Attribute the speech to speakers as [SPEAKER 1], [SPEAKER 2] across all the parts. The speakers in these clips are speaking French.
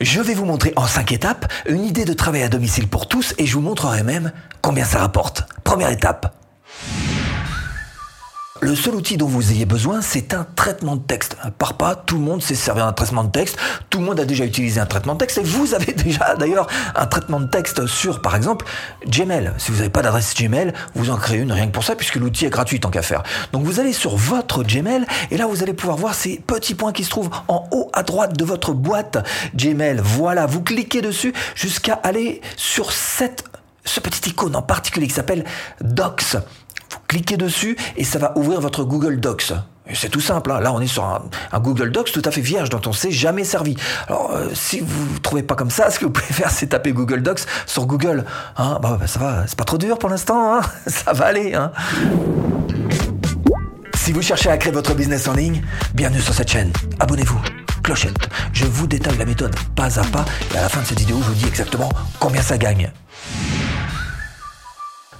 [SPEAKER 1] Je vais vous montrer en 5 étapes une idée de travail à domicile pour tous et je vous montrerai même combien ça rapporte. Première étape. Le seul outil dont vous ayez besoin, c'est un traitement de texte. Par pas, tout le monde sait servir d'un traitement de texte. Tout le monde a déjà utilisé un traitement de texte. Et vous avez déjà d'ailleurs un traitement de texte sur, par exemple, Gmail. Si vous n'avez pas d'adresse Gmail, vous en créez une rien que pour ça, puisque l'outil est gratuit tant qu'à faire. Donc vous allez sur votre Gmail et là vous allez pouvoir voir ces petits points qui se trouvent en haut à droite de votre boîte Gmail. Voilà, vous cliquez dessus jusqu'à aller sur cette ce petit icône en particulier qui s'appelle Docs. Cliquez dessus et ça va ouvrir votre Google Docs. C'est tout simple, hein. là on est sur un, Google Docs tout à fait vierge dont on s'est jamais servi. Alors euh, si vous ne trouvez pas comme ça, ce que vous pouvez faire c'est taper Google Docs sur Google. Hein. Bah, bah, ça va, c'est pas trop dur pour l'instant, hein. ça va aller. Si vous cherchez à créer votre business en ligne, bienvenue sur cette chaîne. Abonnez-vous. Clochette. Je vous détaille la méthode pas à pas et à la fin de cette vidéo, je vous dis exactement combien ça gagne.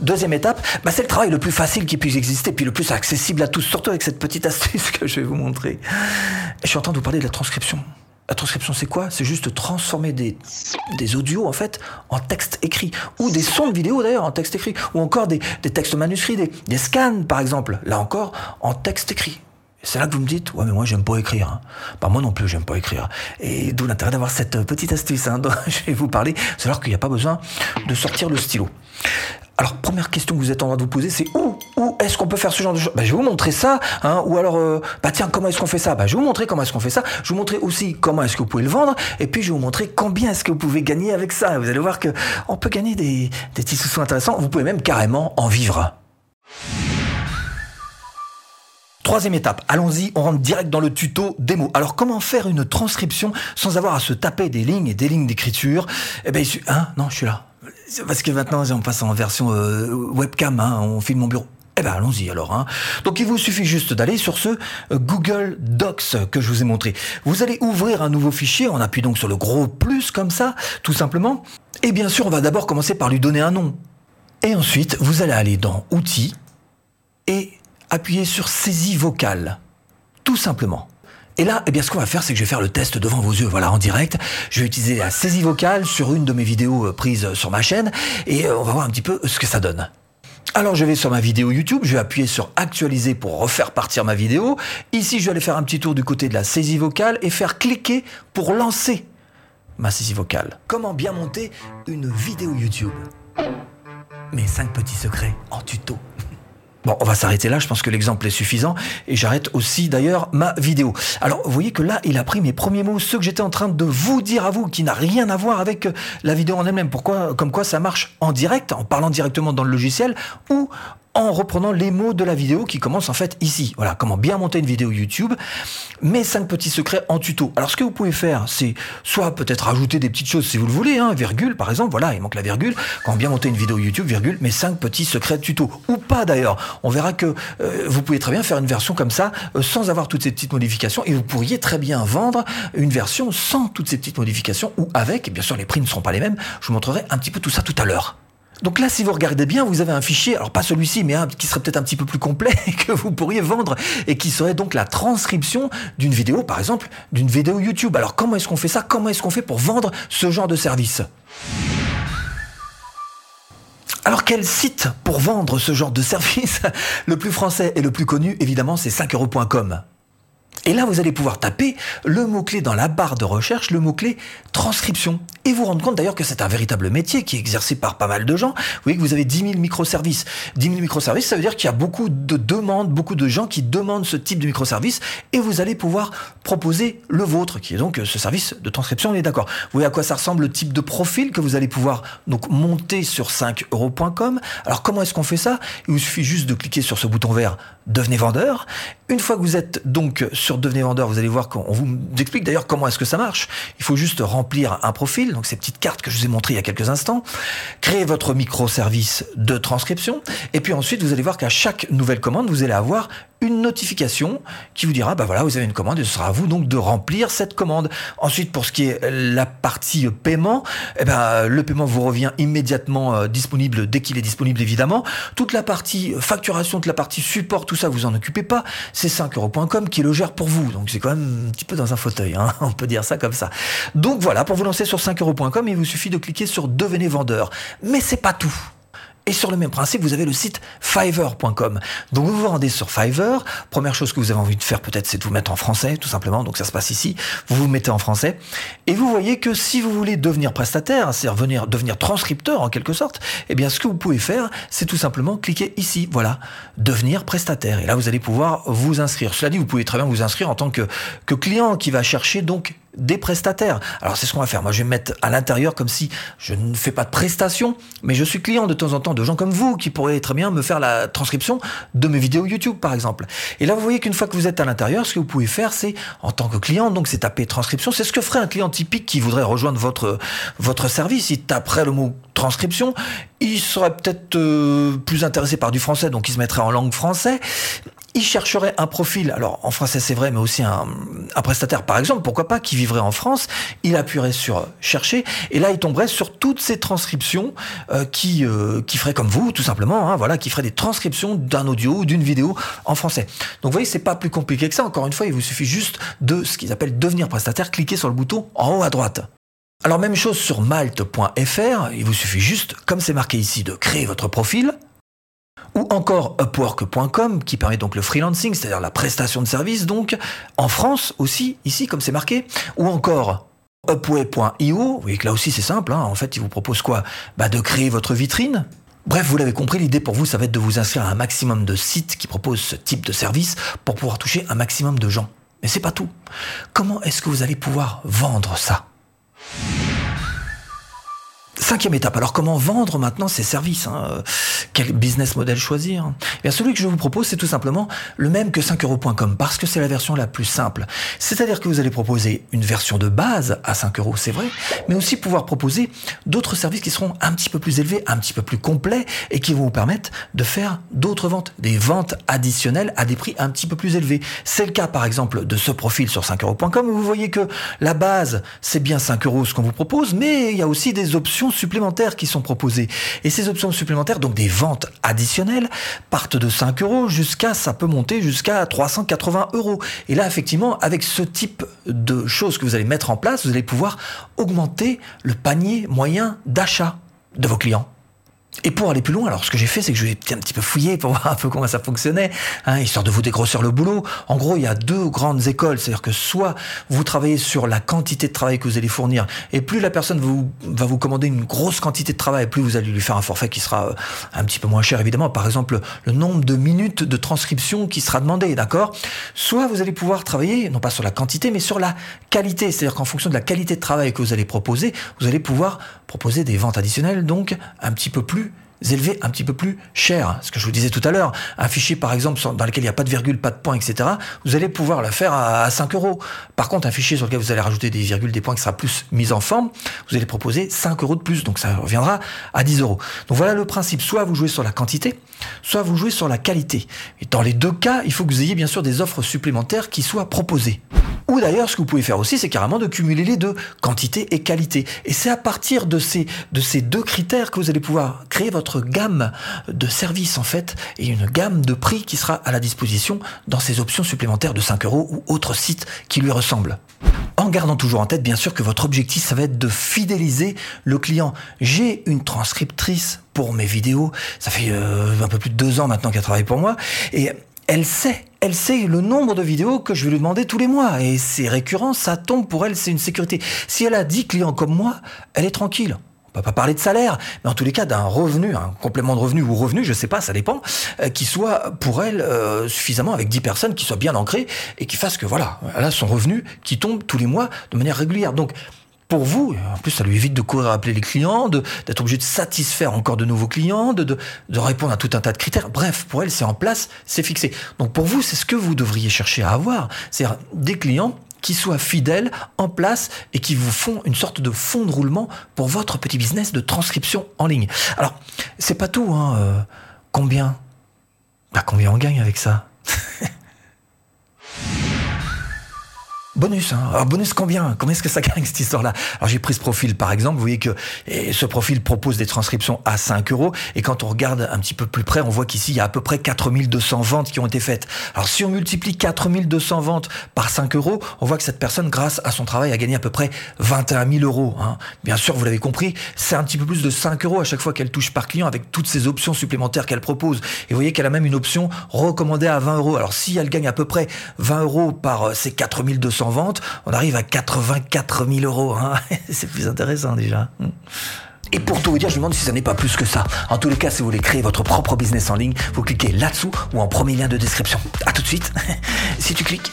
[SPEAKER 1] Deuxième étape, bah c'est le travail le plus facile qui puisse exister, puis le plus accessible à tous, surtout avec cette petite astuce que je vais vous montrer. Je suis en train de vous parler de la transcription. La transcription, c'est quoi? C'est juste transformer des, des audios, en fait, en texte écrit. Ou des sons de vidéo, d'ailleurs, en texte écrit. Ou encore des, textes manuscrits, des, des scans, par exemple. Là encore, en texte écrit. C'est là que vous me dites, ouais, mais moi, j'aime pas écrire. Hein. Bah, moi non plus, j'aime pas écrire. Et d'où l'intérêt d'avoir cette petite astuce hein, dont je vais vous parler. C'est alors qu'il n'y a pas besoin de sortir le stylo. Alors, première question que vous êtes en train de vous poser, c'est où, est-ce qu'on peut faire ce genre de choses bah, Je vais vous montrer ça, hein, ou alors, euh, bah tiens, comment est-ce qu'on fait ça? Bah, Je vais vous montrer comment est-ce qu'on fait ça. Je vais vous montrer aussi comment est-ce que vous pouvez le vendre, et puis je vais vous montrer combien est-ce que vous pouvez gagner avec ça. Vous allez voir que on peut gagner des, des petits sous intéressants. Vous pouvez même carrément en vivre. Troisième étape, allons-y, on rentre direct dans le tuto démo. Alors comment faire une transcription sans avoir à se taper des lignes et des lignes d'écriture? Eh ben, hein, non, je suis là. Parce que maintenant, on passe en version euh, webcam, hein, on filme mon bureau. Eh ben allons-y alors. Hein. Donc il vous suffit juste d'aller sur ce euh, Google Docs que je vous ai montré. Vous allez ouvrir un nouveau fichier, on appuie donc sur le gros plus comme ça, tout simplement. Et bien sûr, on va d'abord commencer par lui donner un nom. Et ensuite, vous allez aller dans Outils et appuyer sur Saisie vocale. Tout simplement. Et là, eh bien, ce qu'on va faire, c'est que je vais faire le test devant vos yeux, voilà, en direct. Je vais utiliser la saisie vocale sur une de mes vidéos euh, prises sur ma chaîne et euh, on va voir un petit peu ce que ça donne. Alors je vais sur ma vidéo YouTube, je vais appuyer sur actualiser pour refaire partir ma vidéo. Ici, je vais aller faire un petit tour du côté de la saisie vocale et faire cliquer pour lancer ma saisie vocale. Comment bien monter une vidéo YouTube? Mes 5 petits secrets en tuto. Bon, on va s'arrêter là, je pense que l'exemple est suffisant, et j'arrête aussi d'ailleurs ma vidéo. Alors, vous voyez que là, il a pris mes premiers mots, ceux que j'étais en train de vous dire à vous, qui n'a rien à voir avec euh, la vidéo en elle-même. Pourquoi Comme quoi ça marche en direct, en parlant directement dans le logiciel, ou en reprenant les mots de la vidéo qui commence en fait ici. Voilà, comment bien monter une vidéo YouTube. Mes cinq petits secrets en tuto. Alors ce que vous pouvez faire, c'est soit peut-être rajouter des petites choses si vous le voulez, hein, virgule par exemple, voilà, il manque la virgule. Comment bien monter une vidéo YouTube, virgule, mes cinq petits secrets tuto. Ou pas d'ailleurs. On verra que euh, vous pouvez très bien faire une version comme ça, euh, sans avoir toutes ces petites modifications, et vous pourriez très bien vendre une version sans toutes ces petites modifications, ou avec, et bien sûr les prix ne seront pas les mêmes. Je vous montrerai un petit peu tout ça tout à l'heure. Donc là, si vous regardez bien, vous avez un fichier, alors pas celui-ci, mais un qui serait peut-être un petit peu plus complet, que vous pourriez vendre, et qui serait donc la transcription d'une vidéo, par exemple, d'une vidéo YouTube. Alors comment est-ce qu'on fait ça? Comment est-ce qu'on fait pour vendre ce genre de service? Alors quel site pour vendre ce genre de service? Le plus français et le plus connu, évidemment, c'est 5euros.com. Et là, vous allez pouvoir taper le mot-clé dans la barre de recherche, le mot-clé transcription. Et vous rendre compte d'ailleurs que c'est un véritable métier qui est exercé par pas mal de gens. Vous voyez que vous avez 10 000 microservices. 10 000 microservices, ça veut dire qu'il y a beaucoup de demandes, beaucoup de gens qui demandent ce type de microservice et vous allez pouvoir proposer le vôtre, qui est donc ce service de transcription, on est d'accord. Vous voyez à quoi ça ressemble le type de profil que vous allez pouvoir donc monter sur 5euros.com. Alors comment est-ce qu'on fait ça? Il vous suffit juste de cliquer sur ce bouton vert Devenez vendeur. Une fois que vous êtes donc sur Devenez vendeur, vous allez voir qu'on vous explique d'ailleurs comment est-ce que ça marche. Il faut juste remplir un profil, donc ces petites cartes que je vous ai montrées il y a quelques instants, créer votre microservice de transcription, et puis ensuite vous allez voir qu'à chaque nouvelle commande, vous allez avoir une notification qui vous dira, bah voilà, vous avez une commande et ce sera à vous donc de remplir cette commande. Ensuite, pour ce qui est la partie paiement, eh ben, le paiement vous revient immédiatement euh, disponible dès qu'il est disponible, évidemment. Toute la partie facturation, toute la partie support, tout ça, vous en occupez pas. C'est 5euros.com qui le gère pour vous. Donc, c'est quand même un petit peu dans un fauteuil, hein. on peut dire ça comme ça. Donc voilà, pour vous lancer sur 5euros.com, il vous suffit de cliquer sur devenez vendeur. Mais c'est pas tout. Et sur le même principe, vous avez le site fiverr.com. Donc vous vous rendez sur Fiverr. Première chose que vous avez envie de faire peut-être, c'est de vous mettre en français, tout simplement. Donc ça se passe ici. Vous vous mettez en français. Et vous voyez que si vous voulez devenir prestataire, c'est-à-dire venir, devenir transcripteur en quelque sorte, eh bien ce que vous pouvez faire, c'est tout simplement cliquer ici. Voilà. Devenir prestataire. Et là, vous allez pouvoir vous inscrire. Cela dit, vous pouvez très bien vous inscrire en tant que, que client qui va chercher donc des prestataires. Alors c'est ce qu'on va faire. Moi je vais me mettre à l'intérieur comme si je ne fais pas de prestations, mais je suis client de temps en temps de gens comme vous qui pourraient très bien me faire la transcription de mes vidéos YouTube par exemple. Et là vous voyez qu'une fois que vous êtes à l'intérieur, ce que vous pouvez faire c'est en tant que client, donc c'est taper transcription, c'est ce que ferait un client typique qui voudrait rejoindre votre, votre service. Il taperait le mot transcription, il serait peut-être euh, plus intéressé par du français, donc il se mettrait en langue français il chercherait un profil, alors en français c'est vrai, mais aussi un, prestataire par exemple, pourquoi pas, qui vivrait en France, il appuierait sur chercher, et là il tomberait sur toutes ces transcriptions euh, qui, euh, qui feraient comme vous, tout simplement, hein, voilà, qui feraient des transcriptions d'un audio ou d'une vidéo en français. Donc vous voyez, c'est pas plus compliqué que ça, encore une fois, il vous suffit juste de ce qu'ils appellent devenir prestataire, cliquez sur le bouton en haut à droite. Alors même chose sur malte.fr, il vous suffit juste, comme c'est marqué ici, de créer votre profil, ou encore Upwork.com qui permet donc le freelancing, c'est-à-dire la prestation de services donc en France aussi ici comme c'est marqué, ou encore Upway.io, que là aussi c'est simple, hein. en fait il vous propose quoi? Bah, De créer votre vitrine. Bref, vous l'avez compris, l'idée pour vous, ça va être de vous inscrire à un maximum de sites qui proposent ce type de service pour pouvoir toucher un maximum de gens. Mais c'est pas tout. Comment est-ce que vous allez pouvoir vendre ça? Cinquième étape. Alors comment vendre maintenant ces services hein? Quel business model choisir? Eh bien, Celui que je vous propose, c'est tout simplement le même que 5euros.com parce que c'est la version la plus simple. C'est-à-dire que vous allez proposer une version de base à 5 euros, c'est vrai, mais aussi pouvoir proposer d'autres services qui seront un petit peu plus élevés, un petit peu plus complets et qui vont vous permettre de faire d'autres ventes, des ventes additionnelles à des prix un petit peu plus élevés. C'est le cas par exemple de ce profil sur 5euros.com où vous voyez que la base, c'est bien 5 euros ce qu'on vous propose, mais il y a aussi des options supplémentaires qui sont proposées. Et ces options supplémentaires, donc des ventes additionnelles, partent de 5 euros jusqu'à, ça peut monter jusqu'à 380 euros. Et là, effectivement, avec ce type de choses que vous allez mettre en place, vous allez pouvoir augmenter le panier moyen d'achat de vos clients. Et pour aller plus loin, alors ce que j'ai fait, c'est que je vais un petit peu fouiller pour voir un peu comment ça fonctionnait, hein, histoire de vous dégrossir le boulot. En gros, il y a deux grandes écoles, c'est-à-dire que soit vous travaillez sur la quantité de travail que vous allez fournir, et plus la personne va vous commander une grosse quantité de travail, plus vous allez lui faire un forfait qui sera euh, un petit peu moins cher, évidemment. Par exemple, le nombre de minutes de transcription qui sera demandé, d'accord? Soit vous allez pouvoir travailler, non pas sur la quantité, mais sur la qualité, c'est-à-dire qu'en fonction de la qualité de travail que vous allez proposer, vous allez pouvoir proposer des ventes additionnelles, donc un petit peu plus élevé, un petit peu plus cher. Ce que je vous disais tout à l'heure, un fichier par exemple dans lequel il n'y a pas de virgule, pas de point, etc., vous allez pouvoir le faire à 5 euros. Par contre, un fichier sur lequel vous allez rajouter des virgules, des points qui sera plus mis en forme, vous allez proposer 5 euros de plus, donc ça reviendra à 10 euros. Donc voilà le principe, soit vous jouez sur la quantité, soit vous jouez sur la qualité. Et dans les deux cas, il faut que vous ayez bien sûr des offres supplémentaires qui soient proposées. Ou d'ailleurs, ce que vous pouvez faire aussi, c'est carrément de cumuler les deux, quantité et qualité. Et c'est à partir de ces, de ces deux critères que vous allez pouvoir créer votre gamme de services, en fait, et une gamme de prix qui sera à la disposition dans ces options supplémentaires de 5 euros ou autres sites qui lui ressemblent. En gardant toujours en tête, bien sûr, que votre objectif, ça va être de fidéliser le client. J'ai une transcriptrice pour mes vidéos. Ça fait euh, un peu plus de deux ans maintenant qu'elle travaille pour moi. Et elle sait, elle sait le nombre de vidéos que je vais lui demander tous les mois. Et c'est récurrent, ça tombe pour elle, c'est une sécurité. Si elle a 10 clients comme moi, elle est tranquille. On va pas parler de salaire, mais en tous les cas d'un revenu, un complément de revenu ou revenu, je sais pas, ça dépend, euh, qui soit pour elle euh, suffisamment avec 10 personnes, qui soit bien ancré et qui fasse que voilà, elle a son revenu qui tombe tous les mois de manière régulière. Donc pour vous. En plus, ça lui évite de courir à appeler les clients, d'être obligé de satisfaire encore de nouveaux clients, de, répondre à tout un tas de critères. Bref, pour elle, c'est en place, c'est fixé. Donc pour vous, c'est ce que vous devriez chercher à avoir. C'est-à-dire des clients qui soient fidèles, en place et qui vous font une sorte de fond de roulement pour votre petit business de transcription en ligne. Alors, c'est pas tout, hein. Euh, combien Bah combien on gagne avec ça? Bonus, hein. Bonus combien? Combien est-ce que ça gagne cette histoire-là? Alors j'ai pris ce profil par exemple, vous voyez que ce profil propose des transcriptions à 5 euros, et quand on regarde un petit peu plus près, on voit qu'ici il y a à peu près 4200 ventes qui ont été faites. Alors si on multiplie 4200 ventes par 5 euros, on voit que cette personne, grâce à son travail, a gagné à peu près 21 000 euros. Hein. Bien sûr, vous l'avez compris, c'est un petit peu plus de 5 euros à chaque fois qu'elle touche par client avec toutes ces options supplémentaires qu'elle propose. Et vous voyez qu'elle a même une option recommandée à 20 euros. Alors si elle gagne à peu près 20 euros par euh, ces 4200 vente, on arrive à 84 000 euros. Hein. C'est plus intéressant déjà. Et pour tout vous dire, je me demande si ça n'est pas plus que ça. En tous les cas, si vous voulez créer votre propre business en ligne, vous cliquez là-dessous ou en premier lien de description. À tout de suite. si tu cliques.